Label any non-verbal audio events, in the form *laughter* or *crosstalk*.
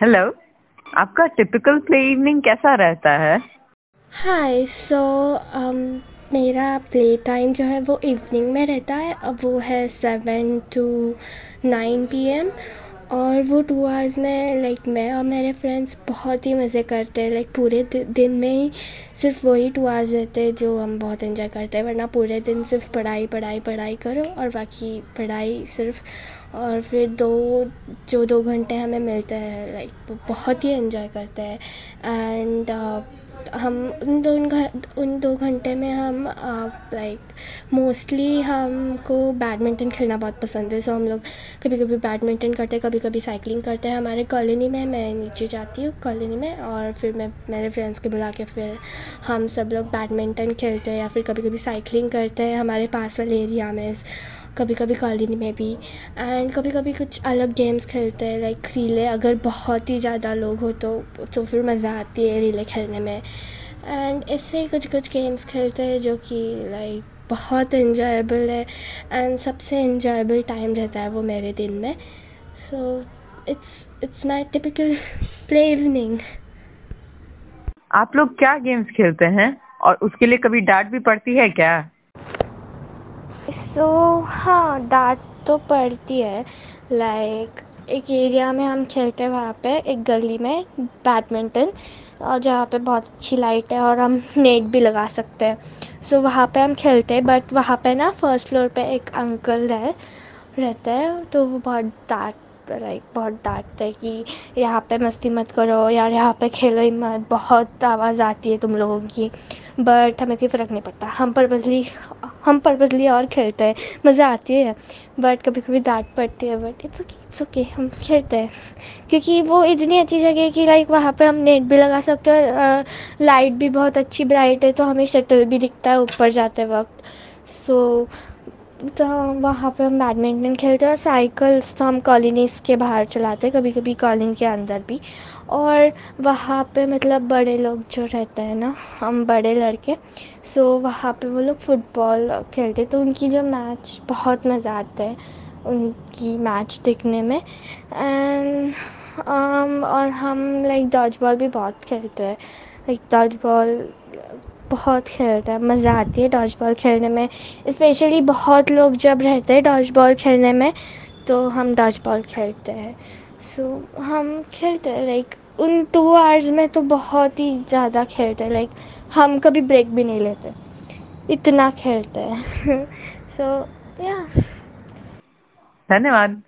Hello आपका typical play evening कैसा रहता है? हाय सो um, मेरा प्ले टाइम जो है वो इवनिंग में रहता है। अब वो है seven to nine P M और वो टू आवर्स में लाइक मैं और मेरे फ्रेंड्स बहुत ही मज़े करते हैं। लाइक पूरे दिन में ही सिर्फ़ वही टू आवर्स रहते हैं जो हम बहुत इन्जॉय करते हैं। वरना पूरे दिन सिर्फ़ पढ़ाई पढ़ाई पढ़ाई करो और बाकी पढ़ाई सिर्फ़ और फिर दो, जो दो घंटे हमें मिलते हैं लाइक वो बहुत ही इन्जॉय करते हैं। एंड हम, उन दो उन दो घंटे में हम लाइक मोस्टली हमको बैडमिंटन खेलना बहुत पसंद है। सो हम लोग कभी कभी बैडमिंटन करते हैं कभी कभी साइकिलिंग करते हैं। हमारे कॉलोनी में मैं नीचे जाती हूँ कॉलोनी में और फिर मैं, मेरे फ्रेंड्स को बुला के फिर हम सब लोग बैडमिंटन खेलते हैं या फिर कभी कभी साइकिलिंग करते हैं। हमारे पास वाले एरिया में कभी कभी कॉलोनी में भी। एंड कभी कभी कुछ अलग गेम्स खेलते हैं लाइक रीले अगर बहुत ही ज़्यादा लोग हो तो तो फिर मज़ा आती है रीले खेलने में। एंड ऐसे ही कुछ कुछ गेम्स खेलते हैं जो कि लाइक बहुत इन्जॉयबल है। एंड सबसे इन्जॉयबल टाइम रहता है वो मेरे दिन में। So it's it's my typical play evening आप लोग क्या गेम्स खेलते हैं? और उसके लिए कभी डांट भी पड़ती है क्या? सो so, हाँ डांट तो पड़ती है। लाइक एक एरिया में हम खेलते हैं वहाँ पे एक गली में बैडमिंटन और जहाँ पे बहुत अच्छी लाइट है और हम नेट भी लगा सकते हैं। सो so, वहाँ पे हम खेलते हैं बट वहाँ पे ना फ़र्स्ट फ्लोर पे एक अंकल है रहते हैं तो वो बहुत डांट लाइक बहुत डांटते हैं कि यहाँ पे मस्ती मत करो यार यहाँ पे खेलो ही मत बहुत आवाज़ आती है तुम लोगों की। बट हमें कोई फ़र्क नहीं पड़ता हम पर्पज़ली हम पर्पज़ली और खेलते हैं। मज़ा आती है बट कभी कभी डांट पड़ती है but it's okay it's okay हम खेलते हैं। क्योंकि वो इतनी अच्छी जगह है कि लाइक वहाँ पे हम नेट भी लगा सकते हैं और लाइट भी बहुत अच्छी ब्राइट है तो हमें शटल भी दिखता है ऊपर जाते वक्त। सो so, तो वहाँ पे हम बैडमिंटन खेलते हैं साइकिल्स तो हम कॉलोनीज़ के बाहर चलाते हैं कभी कभी कॉलोनी के अंदर भी। और वहाँ पे मतलब बड़े लोग जो रहते हैं ना हम बड़े लड़के सो वहाँ पे वो लोग फुटबॉल खेलते तो उनकी जो मैच बहुत मज़ा आता है उनकी मैच देखने में। एंड um, और हम लाइक डॉज बॉल भी बहुत खेलते हैं लाइक डॉज बॉल बहुत खेलते हैं मज़ा आती है डॉज बॉल खेलने में। स्पेशली बहुत लोग जब रहते हैं डॉज बॉल खेलने में तो हम डॉज बॉल खेलते हैं। सो so, हम खेलते हैं लाइक उन टू आवर्स में तो बहुत ही ज़्यादा खेलते हैं। लाइक हम कभी ब्रेक भी नहीं लेते। इतना खेलते हैं। *laughs* सो या धन्यवाद।